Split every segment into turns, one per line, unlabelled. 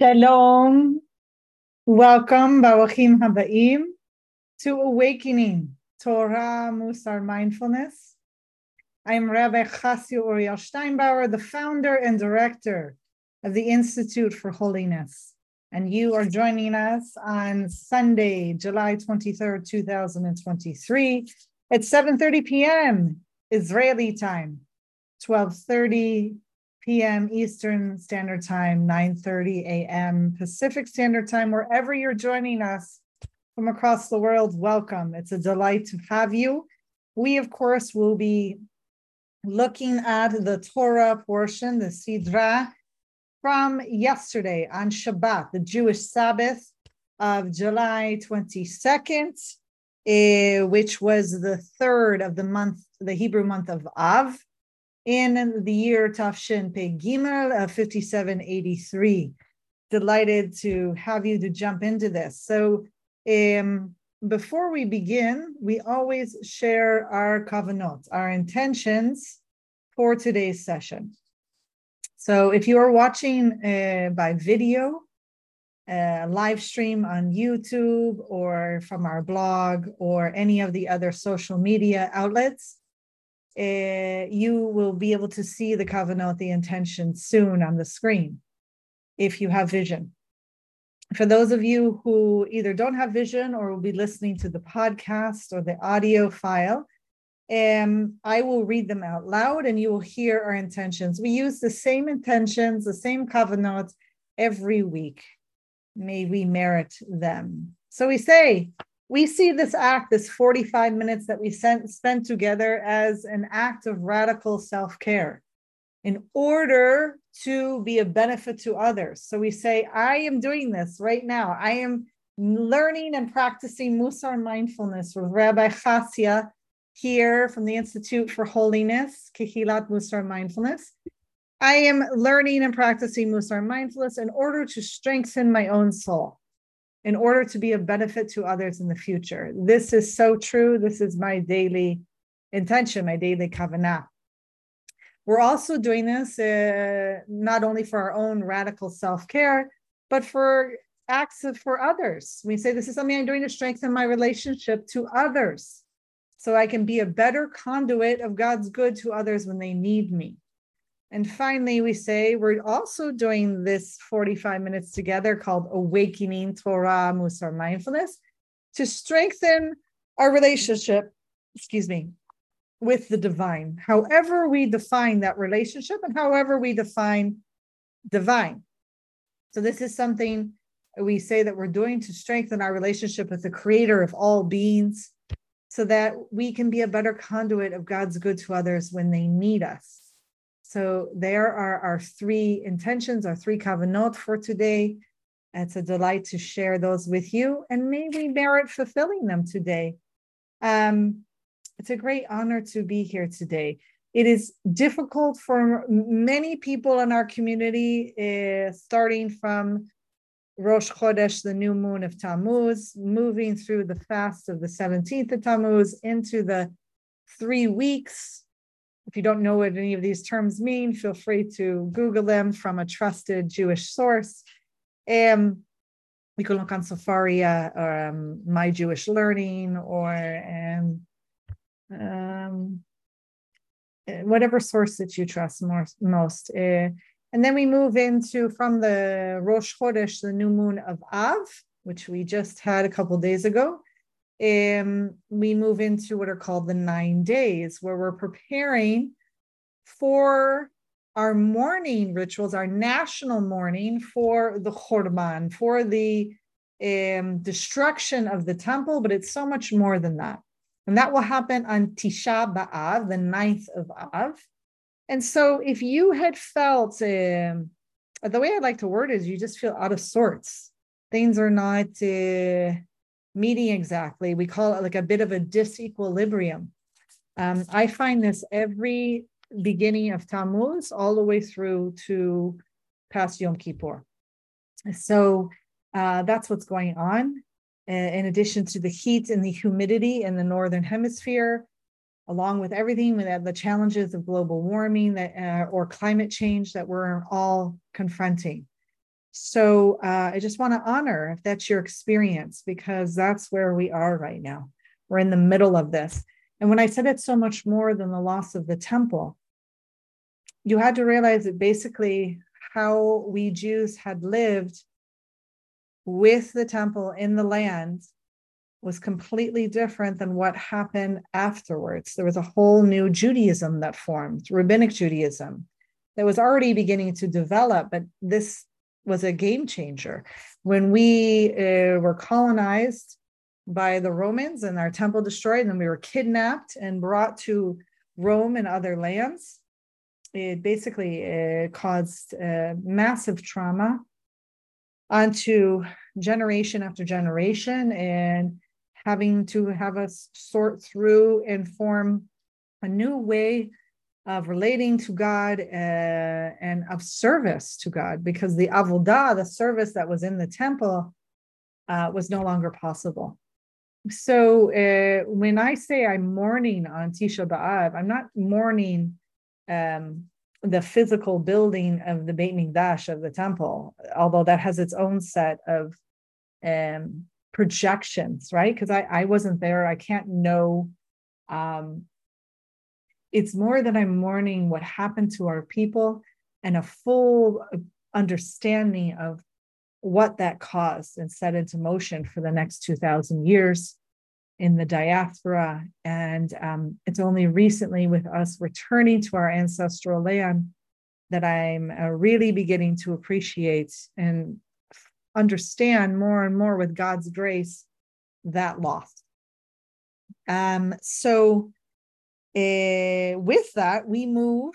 Shalom. Welcome, Baruchim Habaim, to Awakening Torah, Musar, Mindfulness. I'm Rabbi Chasio Uriel Steinbauer, the founder and director of the Institute for Holiness. And you are joining us on Sunday, July 23rd, 2023 at 7.30 p.m. Israeli time, 12.30 p.m. Eastern Standard Time, 9:30 a.m. Pacific Standard Time, wherever you're joining us from across the world, welcome. It's a delight to have you. We, of course, will be looking at the Torah portion, the Sidra, from yesterday on Shabbat, the Jewish Sabbath of July 22nd, uh, which was the third of the month, the Hebrew month of Av in the year Tav Shin Pe Gimel of 5783. Delighted to have you to jump into this. So, um, before we begin, we always share our kavanot, our intentions for today's session. So, if you are watching uh, by video, uh, live stream on YouTube or from our blog or any of the other social media outlets, uh, you will be able to see the kavanot, the intention soon on the screen if you have vision. For those of you who either don't have vision or will be listening to the podcast or the audio file, um, I will read them out loud and you will hear our intentions. We use the same intentions, the same kavanot every week. May we merit them. So we say, we see this act, this 45 minutes that we sent, spent together, as an act of radical self care in order to be a benefit to others. So we say, I am doing this right now. I am learning and practicing Musar mindfulness with Rabbi Chasia here from the Institute for Holiness, Kehilat Mussar Mindfulness. I am learning and practicing Musar mindfulness in order to strengthen my own soul in order to be a benefit to others in the future. This is so true. This is my daily intention, my daily kavanah. We're also doing this uh, not only for our own radical self care, but for acts of, for others. We say this is something I'm doing to strengthen my relationship to others so I can be a better conduit of God's good to others when they need me. And finally, we say we're also doing this 45 minutes together called Awakening Torah Musar Mindfulness to strengthen our relationship, excuse me, with the divine, however we define that relationship and however we define divine. So, this is something we say that we're doing to strengthen our relationship with the creator of all beings so that we can be a better conduit of God's good to others when they need us. So there are our three intentions, our three kavanot for today. It's a delight to share those with you, and may we merit fulfilling them today. Um, it's a great honor to be here today. It is difficult for many people in our community, uh, starting from Rosh Chodesh, the new moon of Tammuz, moving through the fast of the 17th of Tammuz into the three weeks if you don't know what any of these terms mean, feel free to Google them from a trusted Jewish source. Um, we can look on Sefaria or um, My Jewish Learning or um, um, whatever source that you trust more, most. Uh, and then we move into from the Rosh Chodesh, the new moon of Av, which we just had a couple days ago, um, we move into what are called the nine days, where we're preparing for our morning rituals, our national mourning for the Churban, for the um, destruction of the temple, but it's so much more than that. And that will happen on Tisha B'Av, the ninth of Av. And so if you had felt, um, the way I like to word is you just feel out of sorts. Things are not uh, meeting exactly. We call it like a bit of a disequilibrium. Um, I find this every beginning of Tammuz all the way through to past Yom Kippur. So uh, that's what's going on. In addition to the heat and the humidity in the northern hemisphere, along with everything with the challenges of global warming that uh, or climate change that we're all confronting. So uh, I just want to honor if that's your experience, because that's where we are right now. We're in the middle of this. And when I said it's so much more than the loss of the temple, you had to realize that basically how we Jews had lived with the temple in the land was completely different than what happened afterwards. There was a whole new Judaism that formed, rabbinic Judaism, that was already beginning to develop, but this was a game changer. When we uh, were colonized by the Romans and our temple destroyed, and we were kidnapped and brought to Rome and other lands, it basically uh, caused uh, massive trauma onto generation after generation and having to have us sort through and form a new way of relating to God uh, and of service to God, because the avodah, the service that was in the temple, uh, was no longer possible. So uh, when I say I'm mourning on Tisha B'av, I'm not mourning um, the physical building of the Beit Mikdash of the temple, although that has its own set of um, projections, right? Because I, I wasn't there, I can't know. Um, it's more that I'm mourning what happened to our people and a full understanding of what that caused and set into motion for the next 2,000 years in the diaspora. And um, it's only recently, with us returning to our ancestral land, that I'm uh, really beginning to appreciate and understand more and more with God's grace that loss. Um, so, uh, with that, we move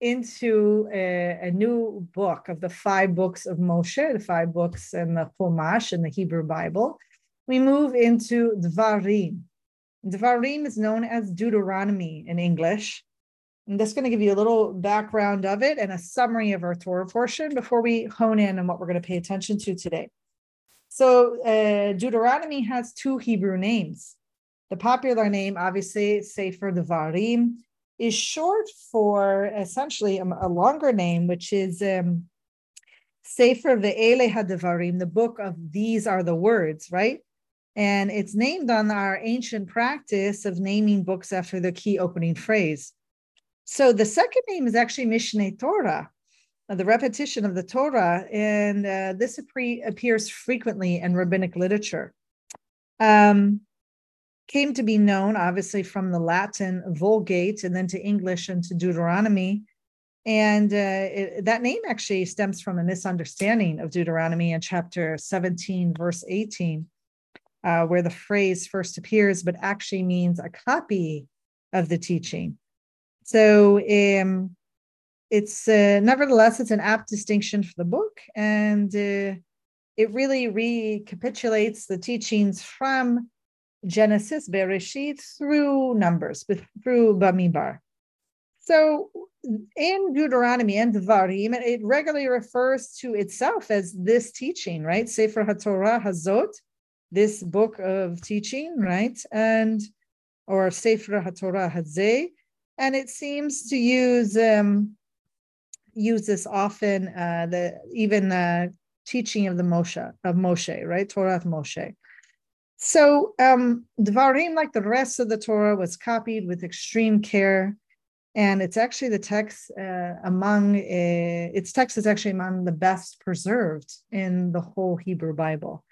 into a, a, new book of the five books of Moshe, the five books in the Chumash in the Hebrew Bible we move into Dvarim. Dvarim is known as Deuteronomy in English. I'm just going to give you a little background of it and a summary of our Torah portion before we hone in on what we're going to pay attention to today. So, uh, Deuteronomy has two Hebrew names. The popular name, obviously, Sefer Devarim, is short for essentially a, a longer name, which is um, Sefer Ve'ele HaDevarim, the book of these are the words, right? And it's named on our ancient practice of naming books after the key opening phrase. So the second name is actually Mishneh Torah, uh, the repetition of the Torah, and uh, this appears frequently in rabbinic literature. Um, came to be known, obviously, from the Latin Vulgate and then to English and to Deuteronomy. And uh, it, that name actually stems from a misunderstanding of Deuteronomy in chapter 17, verse 18 uh, where the phrase first appears, but actually means a copy of the teaching. So um, it's uh, nevertheless it's an apt distinction for the book, and uh, it really recapitulates the teachings from Genesis, Bereshit, through Numbers, through Bamidbar. So in Deuteronomy and Devarim, it regularly refers to itself as this teaching, right? Sefer HaTorah Hazot, this book of teaching, right? And or Sefer HaTorah Hazeh, and it seems to use um, use this often. Uh, the even the teaching of the Moshe of Moshe, right? Torah of Moshe. So um, Dvarim, like the rest of the Torah, was copied with extreme care, and it's actually the text uh, among uh, its text is actually among the best preserved in the whole Hebrew Bible.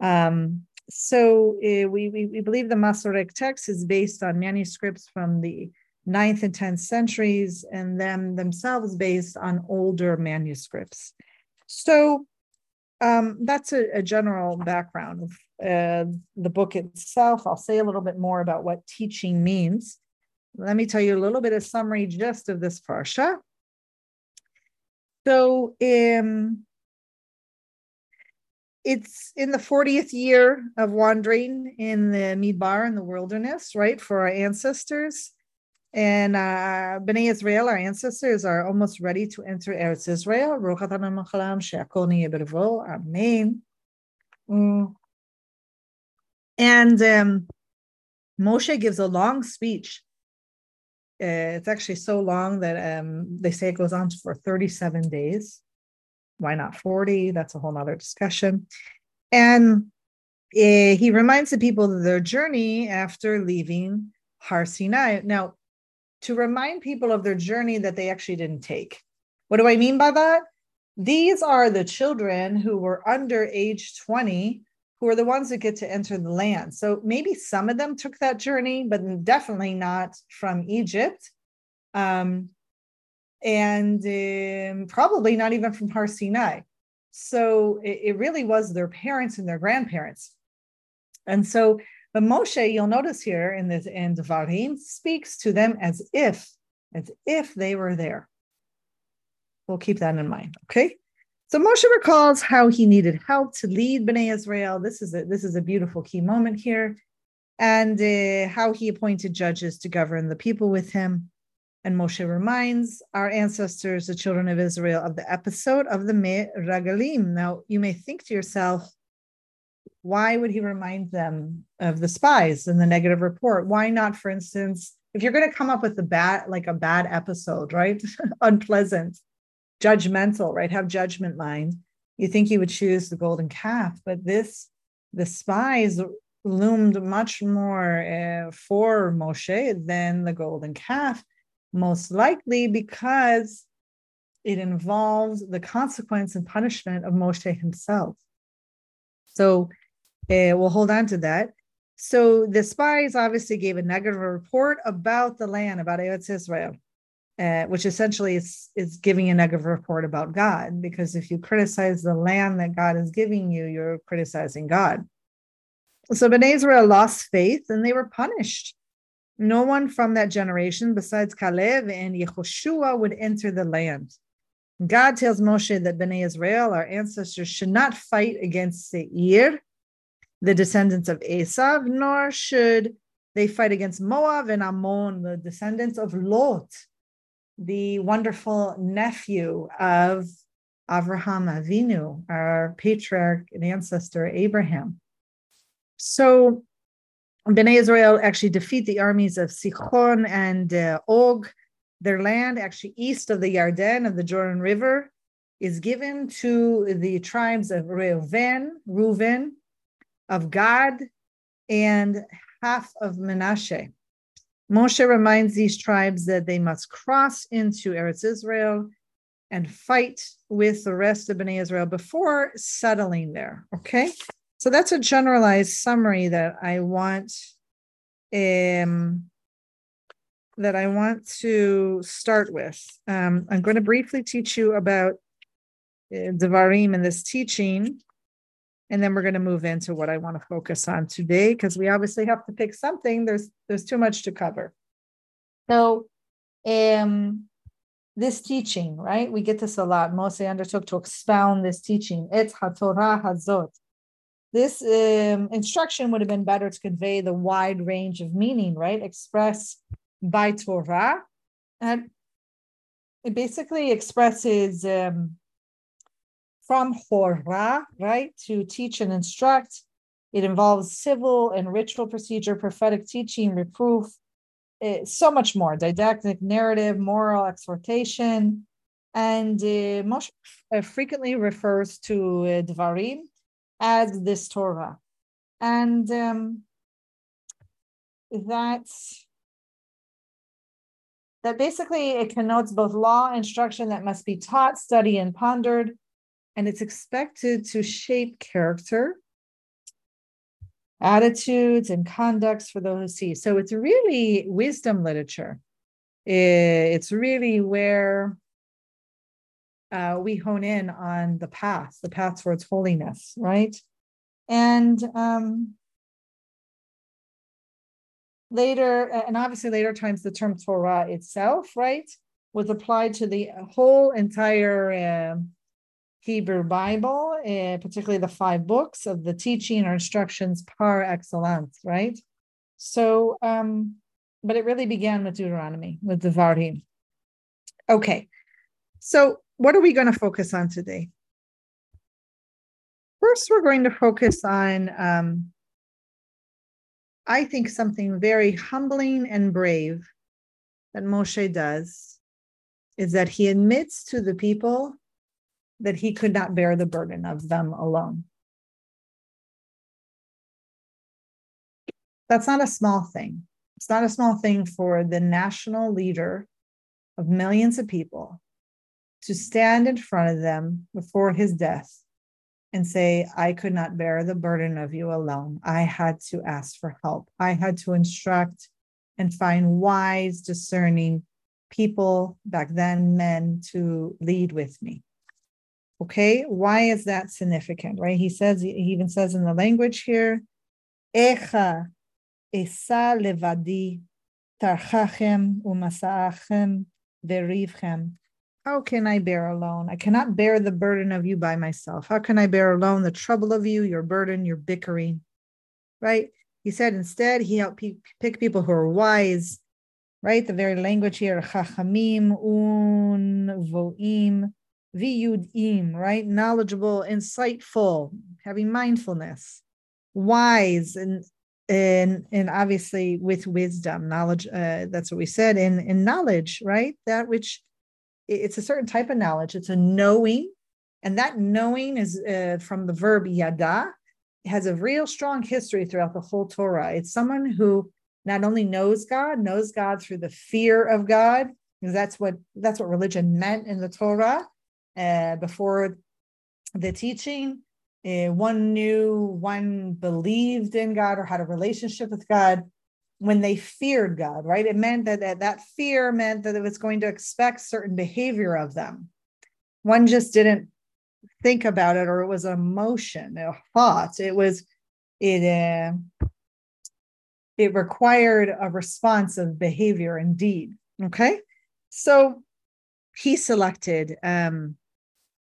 Um, so uh, we, we, we believe the Masoretic text is based on manuscripts from the ninth and 10th centuries and them themselves based on older manuscripts. So um, that's a, a, general background of uh, the book itself. I'll say a little bit more about what teaching means. Let me tell you a little bit of summary just of this parsha. So um, it's in the 40th year of wandering in the Midbar in the wilderness, right, for our ancestors. And uh, Bnei Israel, our ancestors, are almost ready to enter Eretz Israel. Amen. Mm. And um, Moshe gives a long speech. Uh, it's actually so long that um, they say it goes on for 37 days. Why not 40? That's a whole nother discussion. And uh, he reminds the people of their journey after leaving Har Sinai. Now, to remind people of their journey that they actually didn't take. What do I mean by that? These are the children who were under age 20 who are the ones that get to enter the land. So maybe some of them took that journey, but definitely not from Egypt. Um, and um, probably not even from Har Sinai. So it, it, really was their parents and their grandparents. And so, but Moshe, you'll notice here in this in Devarim, speaks to them as if, as if they were there. We'll keep that in mind. Okay. So Moshe recalls how he needed help to lead Bnei Israel. This is a this is a beautiful key moment here, and uh, how he appointed judges to govern the people with him. And Moshe reminds our ancestors, the children of Israel, of the episode of the Meraglim. Now, you may think to yourself, why would he remind them of the spies and the negative report? Why not, for instance, if you're going to come up with a bad, like a bad episode, right? Unpleasant, judgmental, right? Have judgment mind. You think you would choose the golden calf, but this, the spies loomed much more uh, for Moshe than the golden calf most likely because it involves the consequence and punishment of Moshe himself. So uh, we'll hold on to that. So the spies obviously gave a negative report about the land, about Eretz Israel, uh, which essentially is, is giving a negative report about God, because if you criticize the land that God is giving you, you're criticizing God. So Bnei Israel lost faith and they were punished. No one from that generation besides Caleb and Yehoshua would enter the land. God tells Moshe that Bnei Israel, our ancestors, should not fight against Seir, the descendants of Esav, nor should they fight against Moab and Ammon, the descendants of Lot, the wonderful nephew of Avraham Avinu, our patriarch and ancestor Abraham. So Bnei Israel actually defeat the armies of Sichon and uh, Og. Their land, actually east of the Yarden of the Jordan River, is given to the tribes of Reuven, Reuven, of Gad, and half of Menashe. Moshe reminds these tribes that they must cross into Eretz Israel and fight with the rest of Bnei Israel before settling there. Okay, so that's a generalized summary that I want um, that I want to start with. Um, I'm going to briefly teach you about uh, Devarim in this teaching, and then we're going to move into what I want to focus on today because we obviously have to pick something. There's there's too much to cover. So, um, this teaching, right? We get this a lot. Moshe undertook to expound this teaching. It's HaTorah Hazot this um, instruction would have been better to convey the wide range of meaning, right? Expressed by Torah. And it basically expresses um, from Hora, right, to teach and instruct. It involves civil and ritual procedure, prophetic teaching, reproof, uh, so much more didactic narrative, moral exhortation. And uh, most uh, frequently refers to uh, Dvarim, as this Torah. And um, that's that basically it connotes both law instruction that must be taught, studied, and pondered, and it's expected to shape character, attitudes, and conducts for those who see. So it's really wisdom literature. It's really where uh, we hone in on the path, the path towards holiness, right? And um, later, and obviously later times, the term Torah itself, right, was applied to the whole entire uh, Hebrew Bible, uh, particularly the five books of the teaching or instructions par excellence, right? So, um, but it really began with Deuteronomy, with the Devarim. Okay, so what are we going to focus on today? First, we're going to focus on, um, I think, something very humbling and brave that Moshe does is that he admits to the people that he could not bear the burden of them alone. That's not a small thing. It's not a small thing for the national leader of millions of people to stand in front of them before his death and say, I could not bear the burden of you alone. I had to ask for help. I had to instruct and find wise, discerning people back then, men, to lead with me. Okay, why is that significant, right? He says, he even says in the language here, Echa esa levadi tarchachem umasaachem verivchem. How can I bear alone? I cannot bear the burden of you by myself. How can I bear alone the trouble of you, your burden, your bickering? Right? He said instead, he helped pe- pick people who are wise, right? The very language here, chachamim, un, voim, viyudim, right? Knowledgeable, insightful, having mindfulness, wise, and and and obviously with wisdom, knowledge. Uh, that's what we said. In in knowledge, right? That which it's a certain type of knowledge. It's a knowing, and that knowing is uh, from the verb yada. Has a real strong history throughout the whole Torah. It's someone who not only knows God, knows God through the fear of God, because that's what that's what religion meant in the Torah uh, before the teaching. Uh, one knew, one believed in God or had a relationship with God when they feared God, right? It meant that, that that fear meant that it was going to expect certain behavior of them. One just didn't think about it, or it was an emotion, a thought. It was it. Uh, it required a response of behavior and deed. Okay, so he selected um,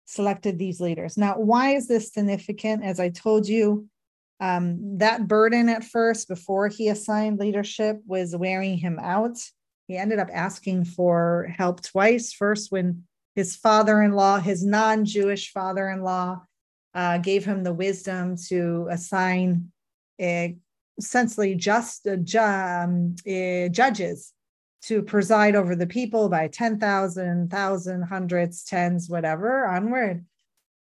selected these leaders. Now, why is this significant? As I told you, um, that burden at first, before he assigned leadership, was wearing him out. He ended up asking for help twice. First, when his father in law, his non Jewish father in law, uh, gave him the wisdom to assign uh, essentially just uh, ju- um, uh, judges to preside over the people by 10,000, 1,000, hundreds, tens, whatever, onward.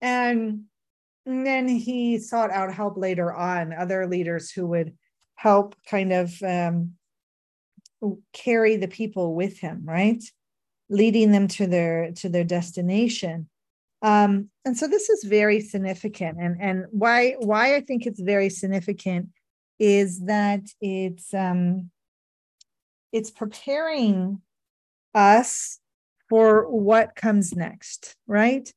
And and then he sought out help later on, other leaders who would help kind of um, carry the people with him, right? Leading them to their to their destination. Um, and so this is very significant. And and why why I think it's very significant is that it's um, it's preparing us for what comes next, right?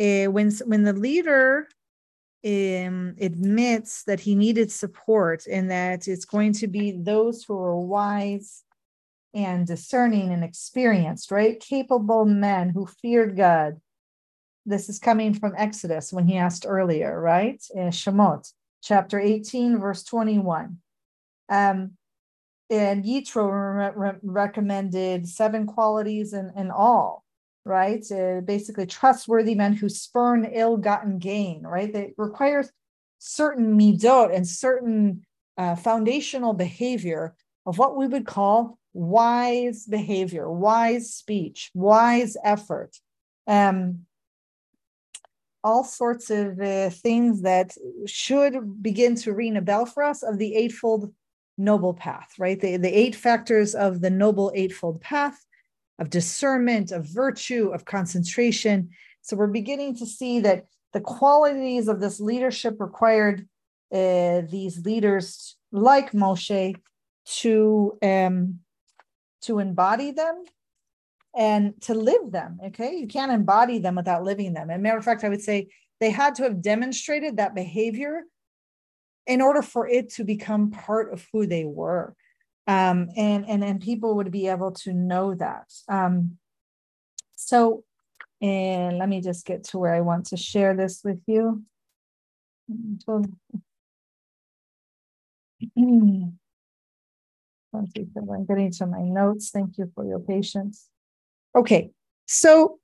Uh, when when the leader um, admits that he needed support and that it's going to be those who are wise and discerning and experienced, right? Capable men who feared God. This is coming from Exodus when he asked earlier, right? In Shemot, chapter 18, verse 21. Um, and Yitro re- re- recommended seven qualities in, in all right? Uh, basically, trustworthy men who spurn ill-gotten gain, right? That requires certain midot and certain uh, foundational behavior of what we would call wise behavior, wise speech, wise effort. Um, all sorts of uh, things that should begin to ring a bell for us of the eightfold noble path, right? The, the eight factors of the noble eightfold path of discernment, of virtue, of concentration. So we're beginning to see that the qualities of this leadership required uh, these leaders like Moshe to um, to embody them and to live them. Okay, you can't embody them without living them. And matter of fact, I would say they had to have demonstrated that behavior in order for it to become part of who they were um, and and and people would be able to know that. Um, so, and let me just get to where I want to share this with you. I'm getting to my notes. Thank you for your patience. Okay, so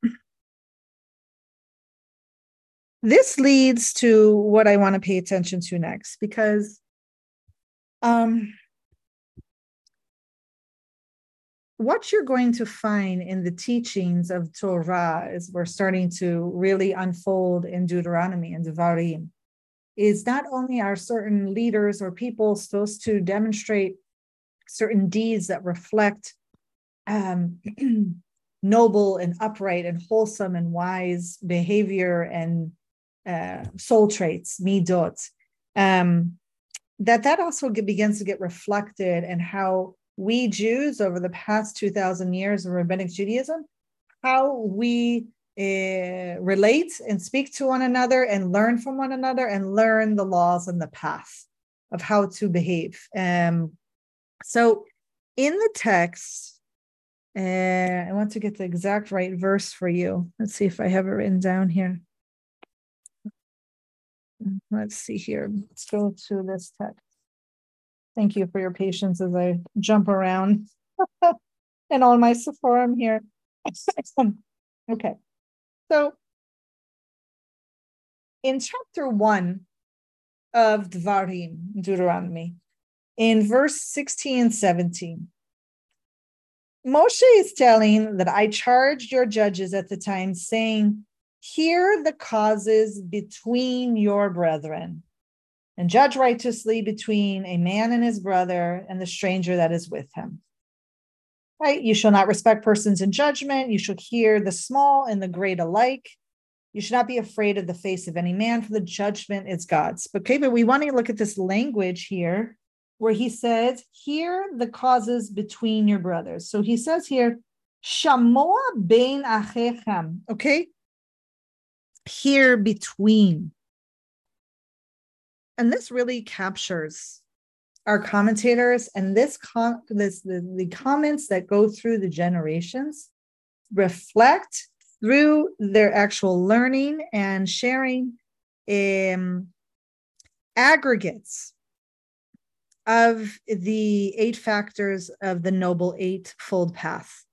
this leads to what I want to pay attention to next because um, what you're going to find in the teachings of Torah as we're starting to really unfold in Deuteronomy and Devarim is not only are certain leaders or people supposed to demonstrate certain deeds that reflect um, noble and upright and wholesome and wise behavior and uh, soul traits, midot, um, that that also begins to get reflected in how we Jews over the past 2,000 years of rabbinic Judaism, how we uh, relate and speak to one another and learn from one another and learn the laws and the path of how to behave. Um, so in the text, uh, I want to get the exact right verse for you. Let's see if I have it written down here. Let's see here. Let's go to this text. Thank you for your patience as I jump around and on my Sephorum here. okay. So in chapter one of Dvarim, Deuteronomy, in verse 16 and 17, Moshe is telling that I charged your judges at the time, saying, Hear the causes between your brethren and judge righteously between a man and his brother and the stranger that is with him. Right? You shall not respect persons in judgment. You shall hear the small and the great alike. You should not be afraid of the face of any man, for the judgment is God's. Okay, but we want to look at this language here where he says, Hear the causes between your brothers. So he says here, Shamoa bein achechem. Okay, here between. And this really captures our commentators and this com- this the, the comments that go through the generations reflect through their actual learning and sharing um, aggregates of the eight factors of the noble eightfold path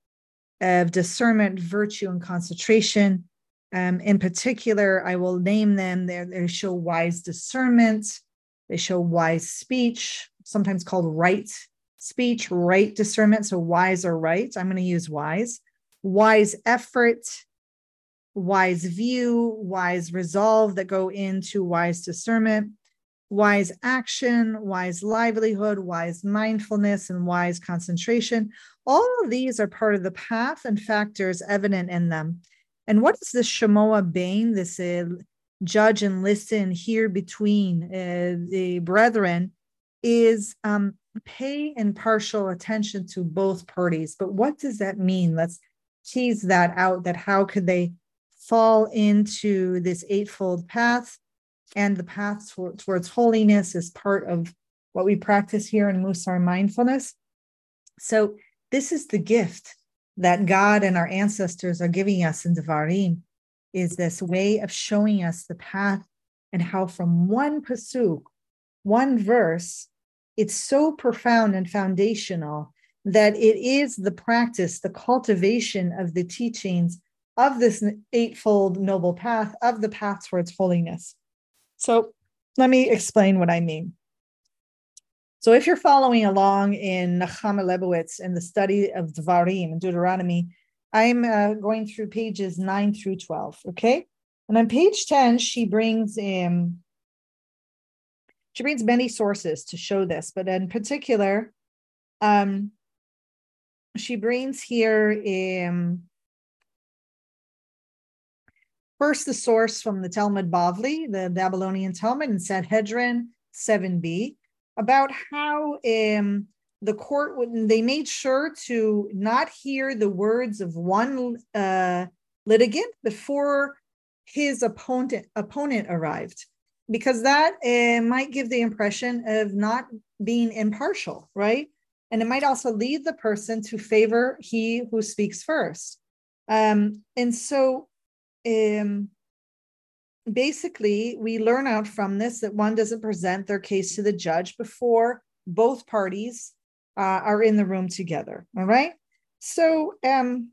of discernment, virtue, and concentration, um, in particular, I will name them. They, they show wise discernment, they show wise speech, sometimes called right speech, right discernment. So wise or right. I'm going to use wise. Wise effort, wise view, wise resolve that go into wise discernment, wise action, wise livelihood, wise mindfulness, and wise concentration. All of these are part of the path and factors evident in them. And what is this Shemoa Bain, this uh, judge and listen here between uh, the brethren, is um, pay impartial attention to both parties. But what does that mean? Let's tease that out that how could they fall into this eightfold path? And the path towards holiness is part of what we practice here in Musar mindfulness. So, this is the gift that God and our ancestors are giving us in Devarim is this way of showing us the path and how from one pasuk, one verse, it's so profound and foundational that it is the practice, the cultivation of the teachings of this eightfold noble path, of the path towards holiness. So let me explain what I mean. So if you're following along in Nechama Leibowitz in the study of Dvarim and Deuteronomy, I'm uh, going through pages 9 through 12, okay? And on page 10, she brings in she brings many sources to show this, but in particular, um, she brings here in first the source from the Talmud Bavli, the Babylonian Talmud in Sanhedrin 7b, about how um, the court would they made sure to not hear the words of one uh, litigant before his opponent opponent arrived. Because that uh, might give the impression of not being impartial right? And it might also lead the person to favor he who speaks first. Um, and so um, basically, we learn out from this that one doesn't present their case to the judge before both parties uh, are in the room together. All right. So, um,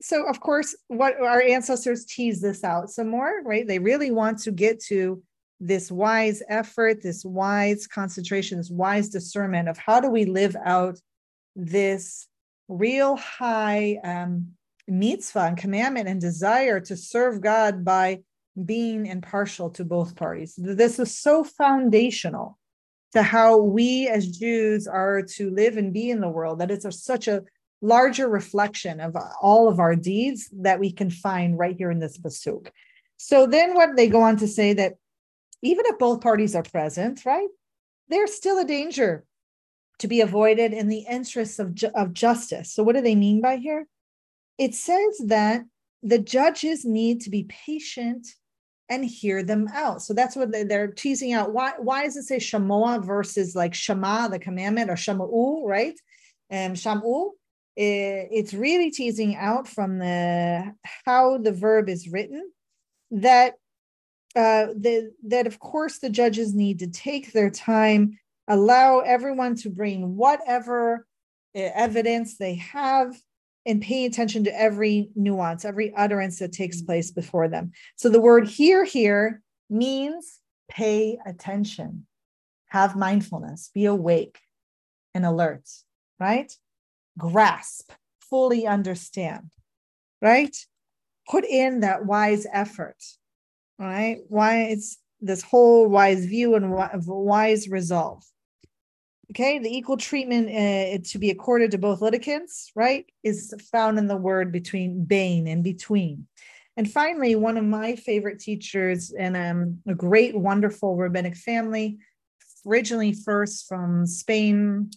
so of course, what our ancestors tease this out some more, right? They really want to get to this wise effort, this wise concentration, this wise discernment of how do we live out this real high um, mitzvah and commandment and desire to serve God by being impartial to both parties. This is so foundational to how we as Jews are to live and be in the world that it's a, such a larger reflection of all of our deeds that we can find right here in this pasuk. So then what they go on to say that even if both parties are present, right, there's still a danger to be avoided in the interests of, ju- of justice. So what do they mean by here? It says that the judges need to be patient and hear them out. So that's what they're teasing out. Why, why does it say shamoa versus like shama, the commandment, or shama'u, right? And shamu, it's really teasing out from the how the verb is written that uh, the, that of course the judges need to take their time, allow everyone to bring whatever uh, evidence they have, and pay attention to every nuance, every utterance that takes mm-hmm. place before them. So the word hear here means pay attention, have mindfulness, be awake and alert, right? Grasp, fully understand, right? Put in that wise effort, right? Why it's this whole wise view and wise resolve. Okay, the equal treatment uh, to be accorded to both litigants, right, is found in the word between bein and between. And finally, one of my favorite teachers and um, a great, wonderful rabbinic family, originally first from Spain,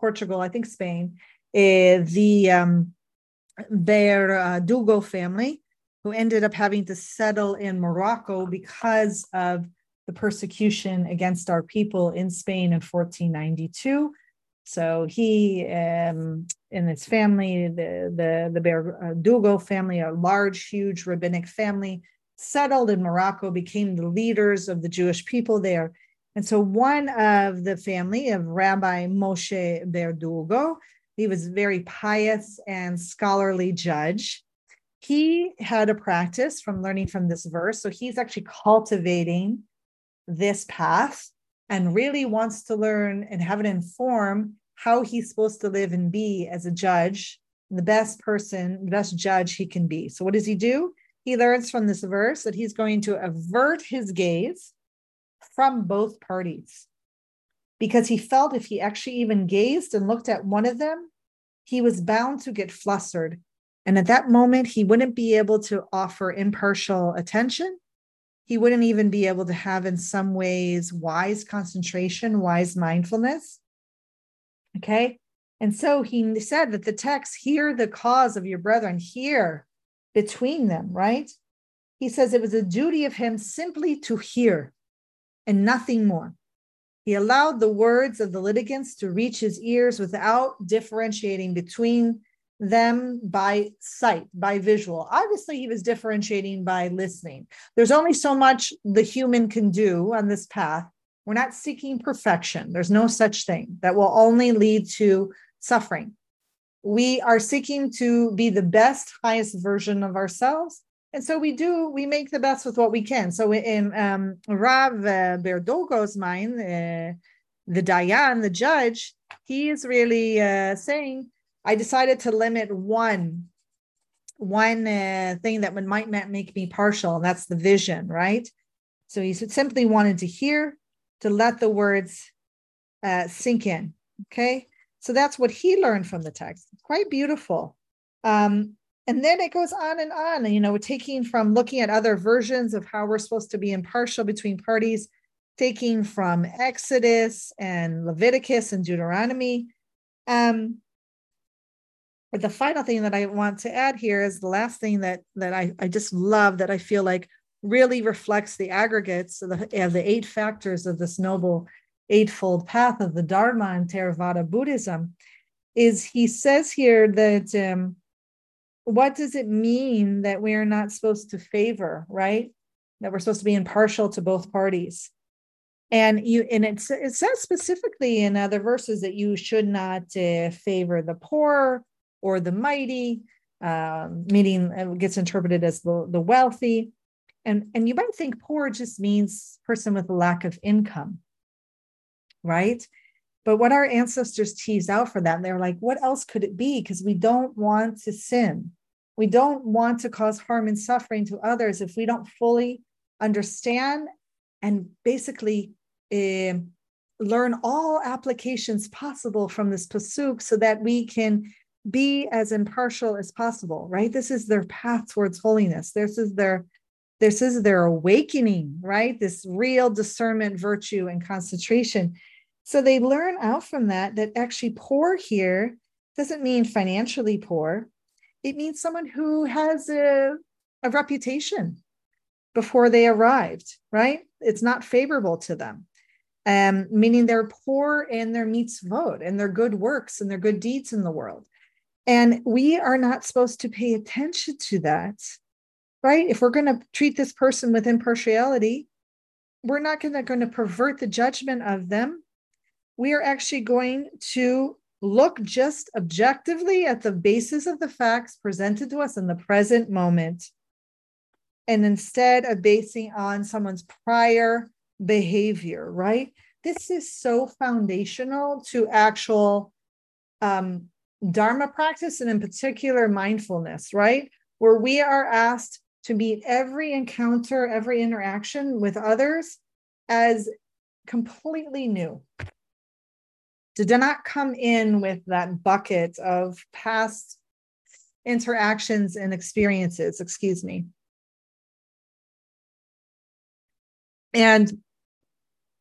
Portugal, I think Spain, uh, the um, Berdugo uh, family, who ended up having to settle in Morocco because of the persecution against our people in Spain in 1492. So he um, and his family, the the the Berdugo family, a large, huge rabbinic family, settled in Morocco, became the leaders of the Jewish people there. And so one of the family of Rabbi Moshe Berdugo, he was a very pious and scholarly judge. He had a practice from learning from this verse. So he's actually cultivating this path and really wants to learn and have it inform how he's supposed to live and be as a judge, the best person, the best judge he can be. So, what does he do? He learns from this verse that he's going to avert his gaze from both parties because he felt if he actually even gazed and looked at one of them, he was bound to get flustered. And at that moment, he wouldn't be able to offer impartial attention he wouldn't even be able to have, in some ways, wise concentration, wise mindfulness. Okay. And so he said that the text, hear the cause of your brethren, hear between them, right? He says it was a duty of him simply to hear and nothing more. He allowed the words of the litigants to reach his ears without differentiating between them by sight, by visual. Obviously, he was differentiating by listening. There's only so much the human can do on this path. We're not seeking perfection. There's no such thing that will only lead to suffering. We are seeking to be the best, highest version of ourselves. And so we do, we make the best with what we can. So in um, Rav uh, Berdugo's mind, uh, the Dayan, the judge, he is really uh, saying, I decided to limit one one uh, thing that would might make me partial, and that's the vision, right? So he simply wanted to hear, to let the words uh, sink in. Okay, so that's what he learned from the text. Quite beautiful. Um, and then it goes on and on. You know, taking from looking at other versions of how we're supposed to be impartial between parties, taking from Exodus and Leviticus and Deuteronomy. Um, the final thing that I want to add here is the last thing that that I, I just love that I feel like really reflects the aggregates of the, of the eight factors of this noble eightfold path of the Dharma and Theravada Buddhism is he says here that um, what does it mean that we are not supposed to favor, right? That we're supposed to be impartial to both parties. And you and it, it says specifically in other verses that you should not uh, favor the poor or the mighty, um, meaning it gets interpreted as the, the wealthy. And, and you might think poor just means person with a lack of income, right? But what our ancestors teased out for that, they're like, what else could it be? Because we don't want to sin. We don't want to cause harm and suffering to others if we don't fully understand and basically uh, learn all applications possible from this pasuk so that we can be as impartial as possible right? This is their path towards holiness. This is their this is their awakening right? This real discernment virtue and concentration. So they learn out from that that actually poor here doesn't mean financially poor. It means someone who has a, a reputation before they arrived right? It's not favorable to them. Um, meaning they're poor in their mitzvot and their good works and their good deeds in the world and we are not supposed to pay attention to that, right? If we're going to treat this person with impartiality, we're not going to, to pervert the judgment of them. We are actually going to look just objectively at the basis of the facts presented to us in the present moment. And instead of basing on someone's prior behavior, right? This is so foundational to actual um, Dharma practice and in particular mindfulness, right? Where we are asked to meet every encounter, every interaction with others as completely new. To not come in with that bucket of past interactions and experiences, excuse me. And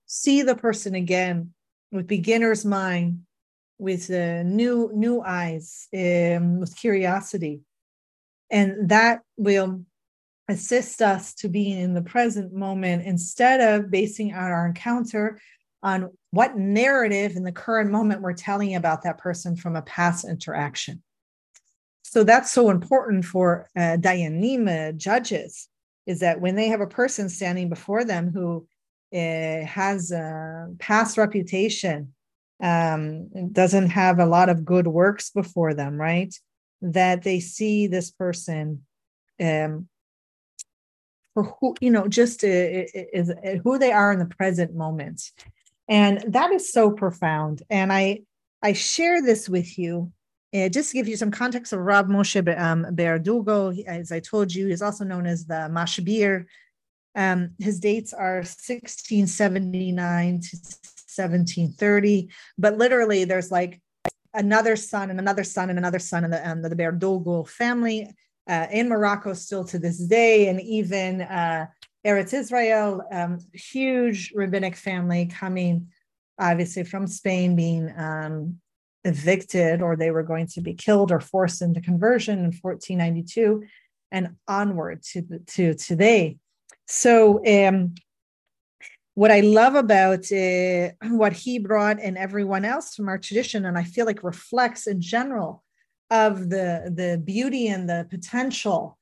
see the person again with beginner's mind with uh, new new eyes, um, with curiosity, and that will assist us to be in the present moment instead of basing our encounter on what narrative in the current moment we're telling about that person from a past interaction. So that's so important for uh, dayanim uh, judges, is that when they have a person standing before them who uh, has a past reputation um, doesn't have a lot of good works before them, right? That they see this person um, for who, you know, just uh, is uh, who they are in the present moment. And that is so profound. And I, I share this with you uh, just to give you some context of Rab Moshe um, Berdugo, as I told you, is also known as the Mashbir. Um, his dates are 1679 to 1730. But literally, there's like another son and another son and another son in the, um, the Berdugo family uh, in Morocco still to this day, and even uh, Eretz Israel, um, huge rabbinic family coming obviously from Spain, being um, evicted or they were going to be killed or forced into conversion in 1492 and onward to, to today. So um, what I love about uh, what he brought and everyone else from our tradition, and I feel like reflects in general of the, the beauty and the potential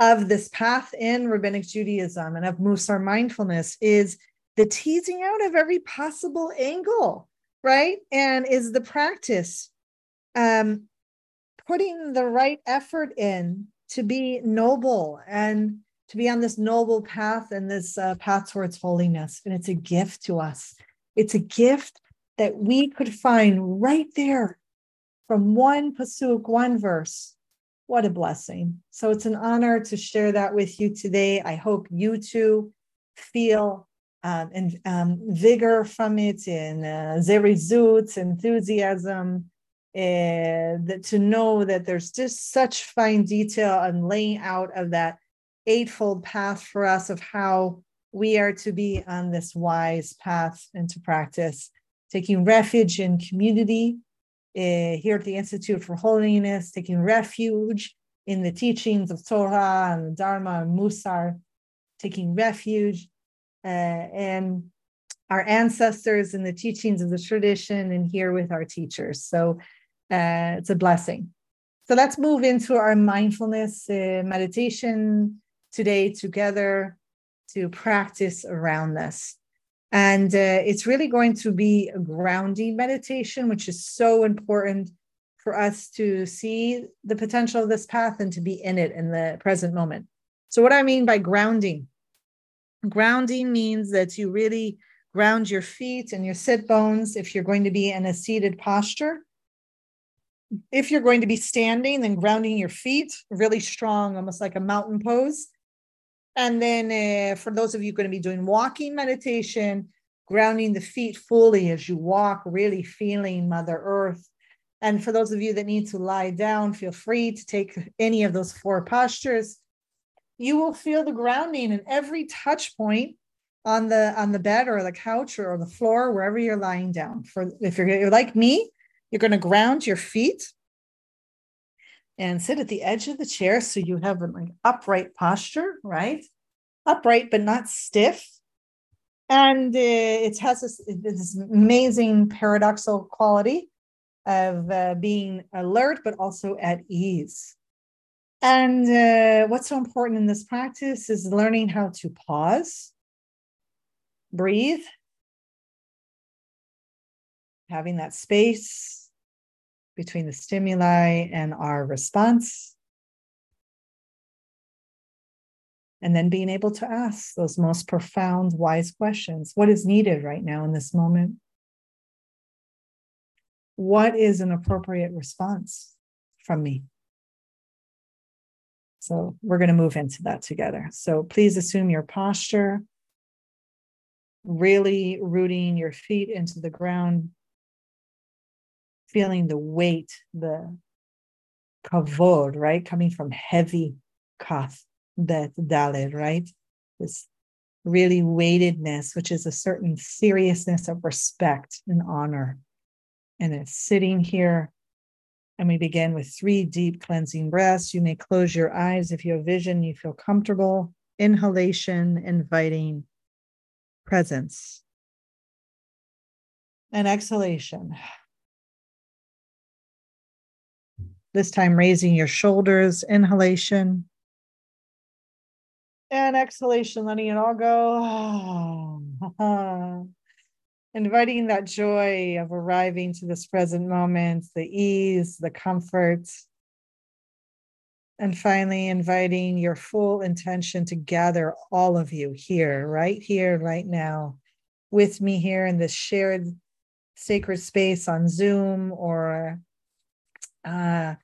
of this path in rabbinic Judaism and of Mussar mindfulness, is the teasing out of every possible angle, right? And is the practice um, putting the right effort in to be noble and to be on this noble path and this uh, path towards holiness. And it's a gift to us. It's a gift that we could find right there from one pasuk, one verse. What a blessing. So it's an honor to share that with you today. I hope you too feel um, and um, vigor from it and uh, zerizut, enthusiasm, uh, that to know that there's just such fine detail and laying out of that eightfold path for us of how we are to be on this wise path into practice, taking refuge in community uh, here at the Institute for Holiness, taking refuge in the teachings of Torah and Dharma and Mussar, taking refuge uh, and our ancestors and the teachings of the tradition and here with our teachers. So uh, it's a blessing. So let's move into our mindfulness meditation today together to practice around this. And uh, it's really going to be a grounding meditation, which is so important for us to see the potential of this path and to be in it in the present moment. So, what I mean by grounding, grounding means that you really Ground your feet and your sit bones if you're going to be in a seated posture. If you're going to be standing, then grounding your feet really strong, almost like a mountain pose. And then uh, for those of you going to be doing walking meditation, grounding the feet fully as you walk, really feeling Mother Earth. And for those of you that need to lie down, feel free to take any of those four postures. You will feel the grounding in every touch point on the on the bed or the couch or the floor, wherever you're lying down. For if you're, you're like me, you're going to ground your feet and sit at the edge of the chair so you have an like upright posture, right? Upright but not stiff and uh, it has this, this, amazing paradoxical quality of uh, being alert but also at ease and uh, what's so important in this practice is learning how to pause breathe having that space between the stimuli and our response and then being able to ask those most profound, wise questions. What is needed right now in this moment? What is an appropriate response from me? So we're going to move into that together. So please assume your posture, really rooting your feet into the ground, feeling the weight, the kavod, right? Coming from heavy kaf bet dalet, right? This really weightedness, which is a certain seriousness of respect and honor. And it's sitting here. And we begin with three deep cleansing breaths. You may close your eyes if you have vision, you feel comfortable. Inhalation, inviting presence. And exhalation. This time, raising your shoulders, inhalation and exhalation, letting it all go. Inviting that joy of arriving to this present moment, the ease, the comfort. And finally, inviting your full intention to gather all of you here, right here, right now, with me here in this shared sacred space on Zoom or uh,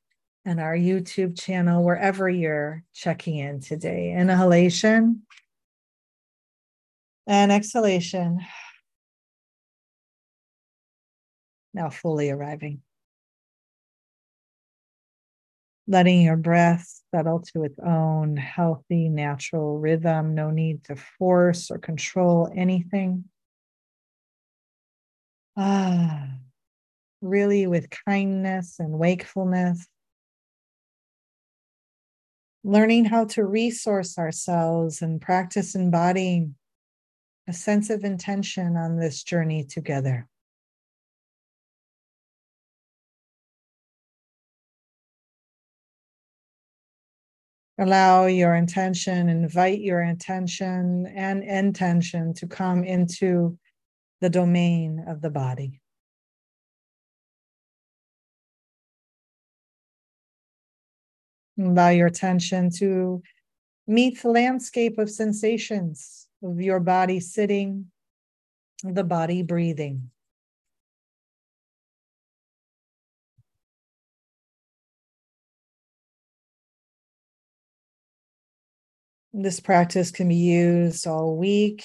and our YouTube channel, wherever you're checking in today. Inhalation and exhalation. Now fully arriving. Letting your breath settle to its own healthy, natural rhythm. No need to force or control anything. Ah, really with kindness and wakefulness learning how to resource ourselves and practice embodying a sense of intention on this journey together. Allow your intention, invite your intention and intention to come into the domain of the body. Allow your attention to meet the landscape of sensations of your body sitting, the body breathing. This practice can be used all week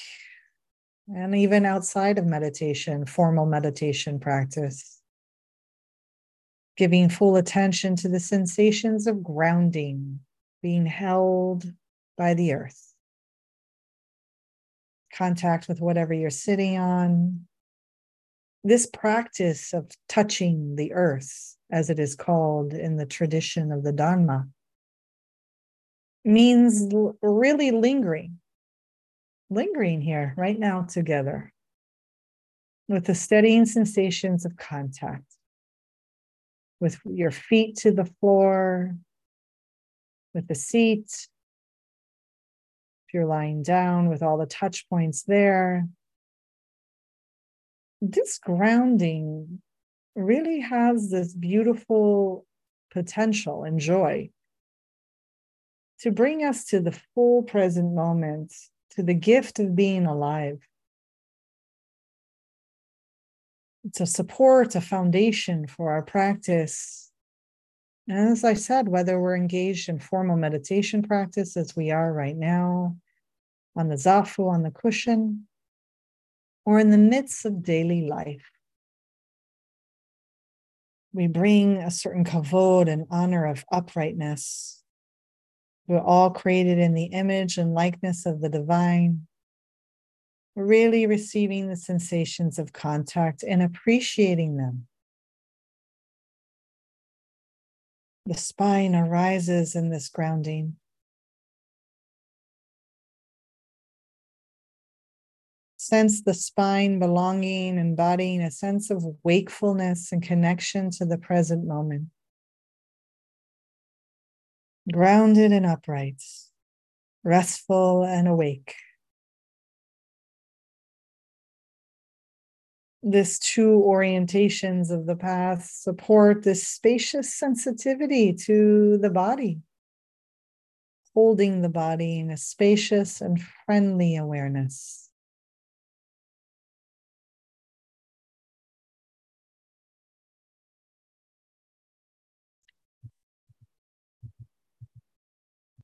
and even outside of meditation, formal meditation practice giving full attention to the sensations of grounding, being held by the earth, contact with whatever you're sitting on. This practice of touching the earth, as it is called in the tradition of the Dharma, means really lingering, lingering here right now together with the steadying sensations of contact with your feet to the floor, with the seat. If you're lying down, with all the touch points there. This grounding really has this beautiful potential and joy to bring us to the full present moment, to the gift of being alive. It's a support, a foundation for our practice. And as I said, whether we're engaged in formal meditation practice as we are right now, on the zafu, on the cushion, or in the midst of daily life, we bring a certain kavod and honor of uprightness. We're all created in the image and likeness of the divine. Really receiving the sensations of contact and appreciating them. The spine arises in this grounding. Sense the spine belonging, embodying a sense of wakefulness and connection to the present moment. Grounded and upright, restful and awake. This two orientations of the path support this spacious sensitivity to the body, holding the body in a spacious and friendly awareness.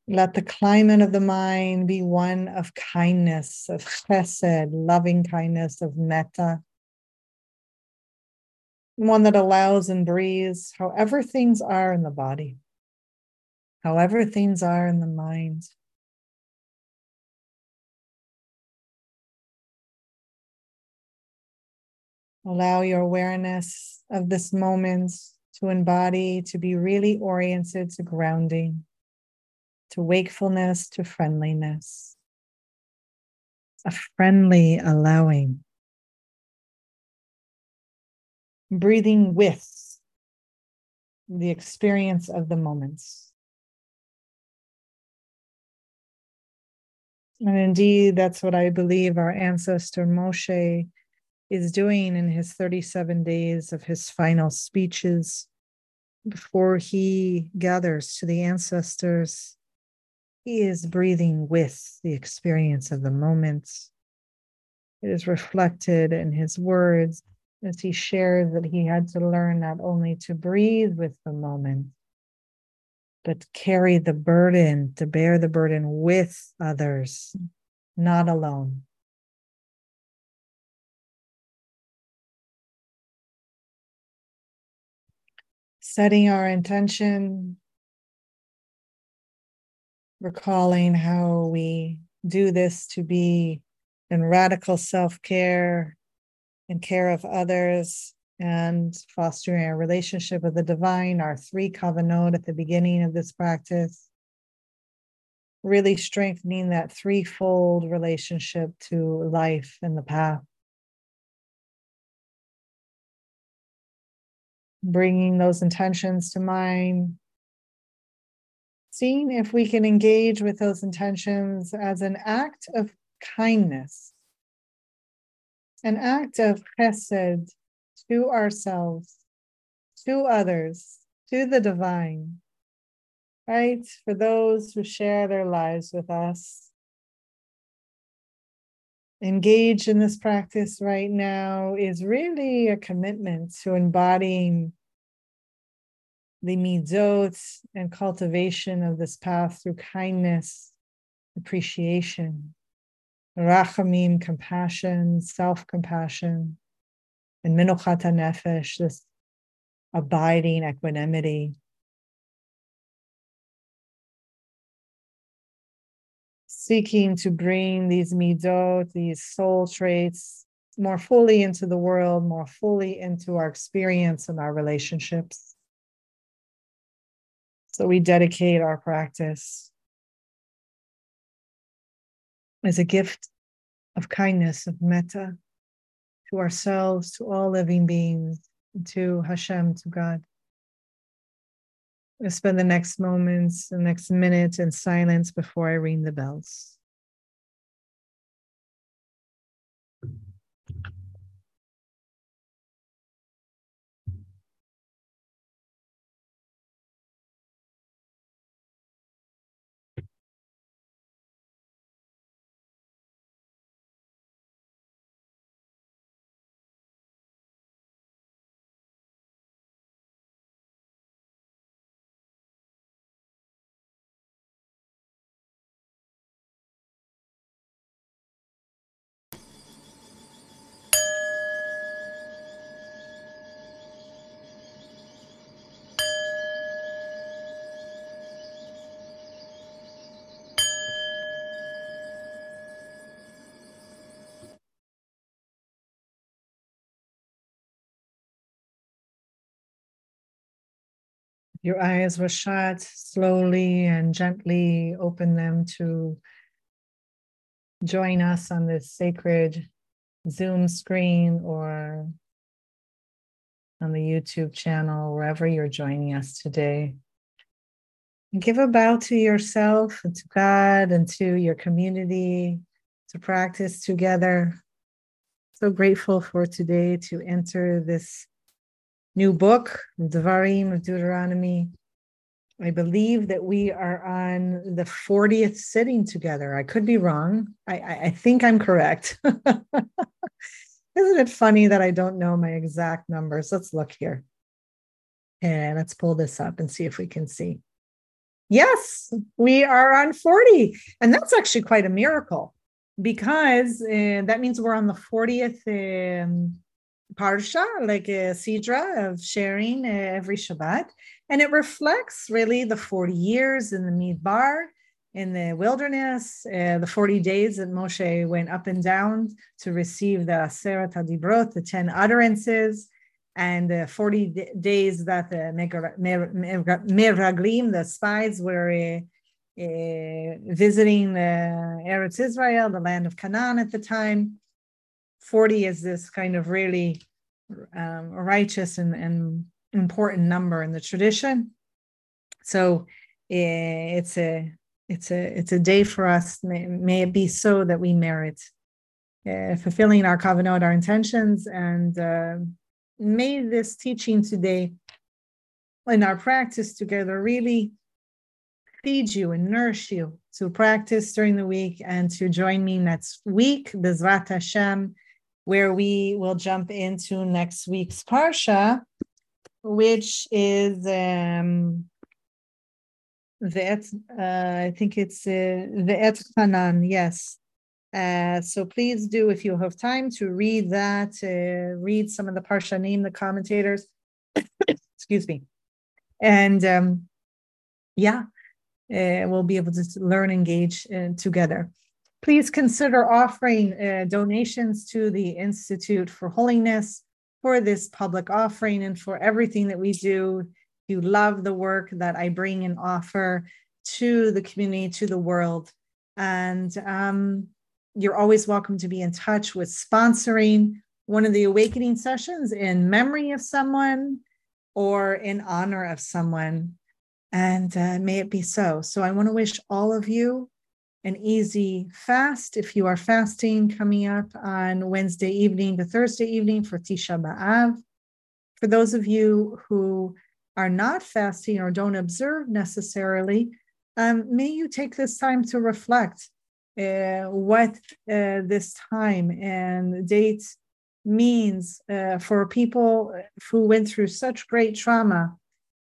Let the climate of the mind be one of kindness, of chesed, loving kindness, of metta. One that allows and breathes however things are in the body, however things are in the mind. Allow your awareness of this moment to embody, to be really oriented to grounding to wakefulness, to friendliness. A friendly allowing. Breathing with the experience of the moments. And indeed, that's what I believe our ancestor Moshe is doing in his 37 days of his final speeches before he gathers to the ancestors he is breathing with the experience of the moments. It is reflected in his words as he shares that he had to learn not only to breathe with the moment, but carry the burden, to bear the burden with others, not alone. Setting our intention recalling how we do this to be in radical self care and care of others and fostering a relationship with the divine, our three kavanot at the beginning of this practice. Really strengthening that threefold relationship to life and the path. Bringing those intentions to mind, seeing if we can engage with those intentions as an act of kindness, an act of chesed to ourselves, to others, to the divine, right? For those who share their lives with us. Engage in this practice right now is really a commitment to embodying the midot and cultivation of this path through kindness, appreciation, rachamim, compassion, self compassion, and menuchat nefesh, this abiding equanimity. Seeking to bring these midot, these soul traits, more fully into the world, more fully into our experience and our relationships. So we dedicate our practice as a gift of kindness, of metta to ourselves, to all living beings, to Hashem, to God. We'll spend the next moments, the next minute in silence before I ring the bells. Your eyes were shut, slowly and gently open them to join us on this sacred Zoom screen or on the YouTube channel, wherever you're joining us today. Give a bow to yourself and to God and to your community to practice together. So grateful for today to enter this new book, Devarim of Deuteronomy. I believe that we are on the 40th sitting together. I could be wrong. I, I, I think I'm correct. Isn't it funny that I don't know my exact numbers? Let's look here. And let's pull this up and see if we can see. Yes, we are on 40. And that's actually quite a miracle because uh, that means we're on the 40th um, parsha, like a sidra of sharing uh, every Shabbat. And it reflects really the 40 years in the Midbar, in the wilderness, uh, the 40 days that Moshe went up and down to receive the Aseret HaDibrot, the 10 utterances, and the 40 d- days that the Meraglim, the spies, were uh, uh, visiting the Eretz Israel, the land of Canaan at the time. 40 is this kind of really um, righteous and, and important number in the tradition. So uh, it's a it's a it's a day for us. May, may it be so that we merit uh, fulfilling our covenant, our intentions, and uh, may this teaching today in our practice together really feed you and nourish you to practice during the week and to join me next week, Bezrat Hashem, where we will jump into next week's Parsha, which is um, the uh, I think it's uh, the Et Hanan, yes. Uh, so please do, if you have time, to read that, uh, read some of the Parsha, name the commentators. Excuse me. And um, yeah, uh, we'll be able to learn, engage uh, together. Please consider offering uh, donations to the Institute for Holiness for this public offering and for everything that we do. You love the work that I bring and offer to the community, to the world. And um, you're always welcome to be in touch with sponsoring one of the awakening sessions in memory of someone or in honor of someone and uh, may it be so. So I want to wish all of you an easy fast if you are fasting coming up on Wednesday evening to Thursday evening for Tisha B'Av. For those of you who are not fasting or don't observe necessarily, um, may you take this time to reflect uh, what uh, this time and date means uh, for people who went through such great trauma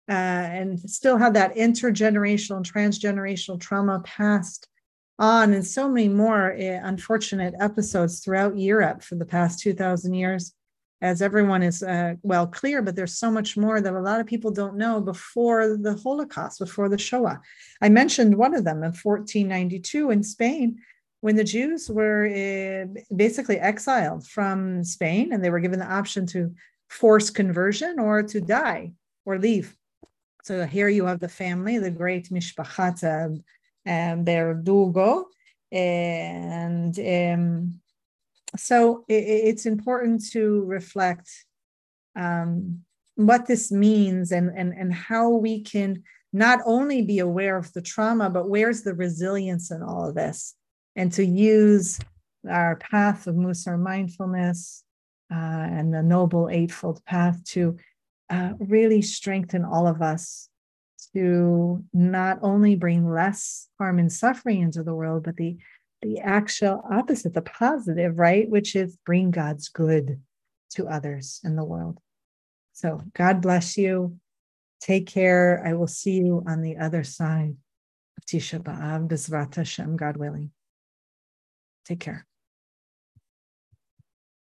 uh, and still have that intergenerational and transgenerational trauma passed on and so many more uh, unfortunate episodes throughout Europe for the past 2000 years as everyone is uh, well clear but there's so much more that a lot of people don't know before the holocaust before the shoah. I mentioned one of them in 1492 in spain when the jews were uh, basically exiled from spain and they were given the option to force conversion or to die or leave. So here you have the family, the great Mishpachat um, Berdugo. And um, so it, it's important to reflect um, what this means and, and, and how we can not only be aware of the trauma, but where's the resilience in all of this? And to use our path of Mussar mindfulness uh, and the Noble Eightfold Path to uh, really strengthen all of us to not only bring less harm and suffering into the world, but the the actual opposite, the positive, right? Which is bring God's good to others in the world. So God bless you. Take care. I will see you on the other side of Tisha B'Av, Bezrat Hashem, God willing. Take care.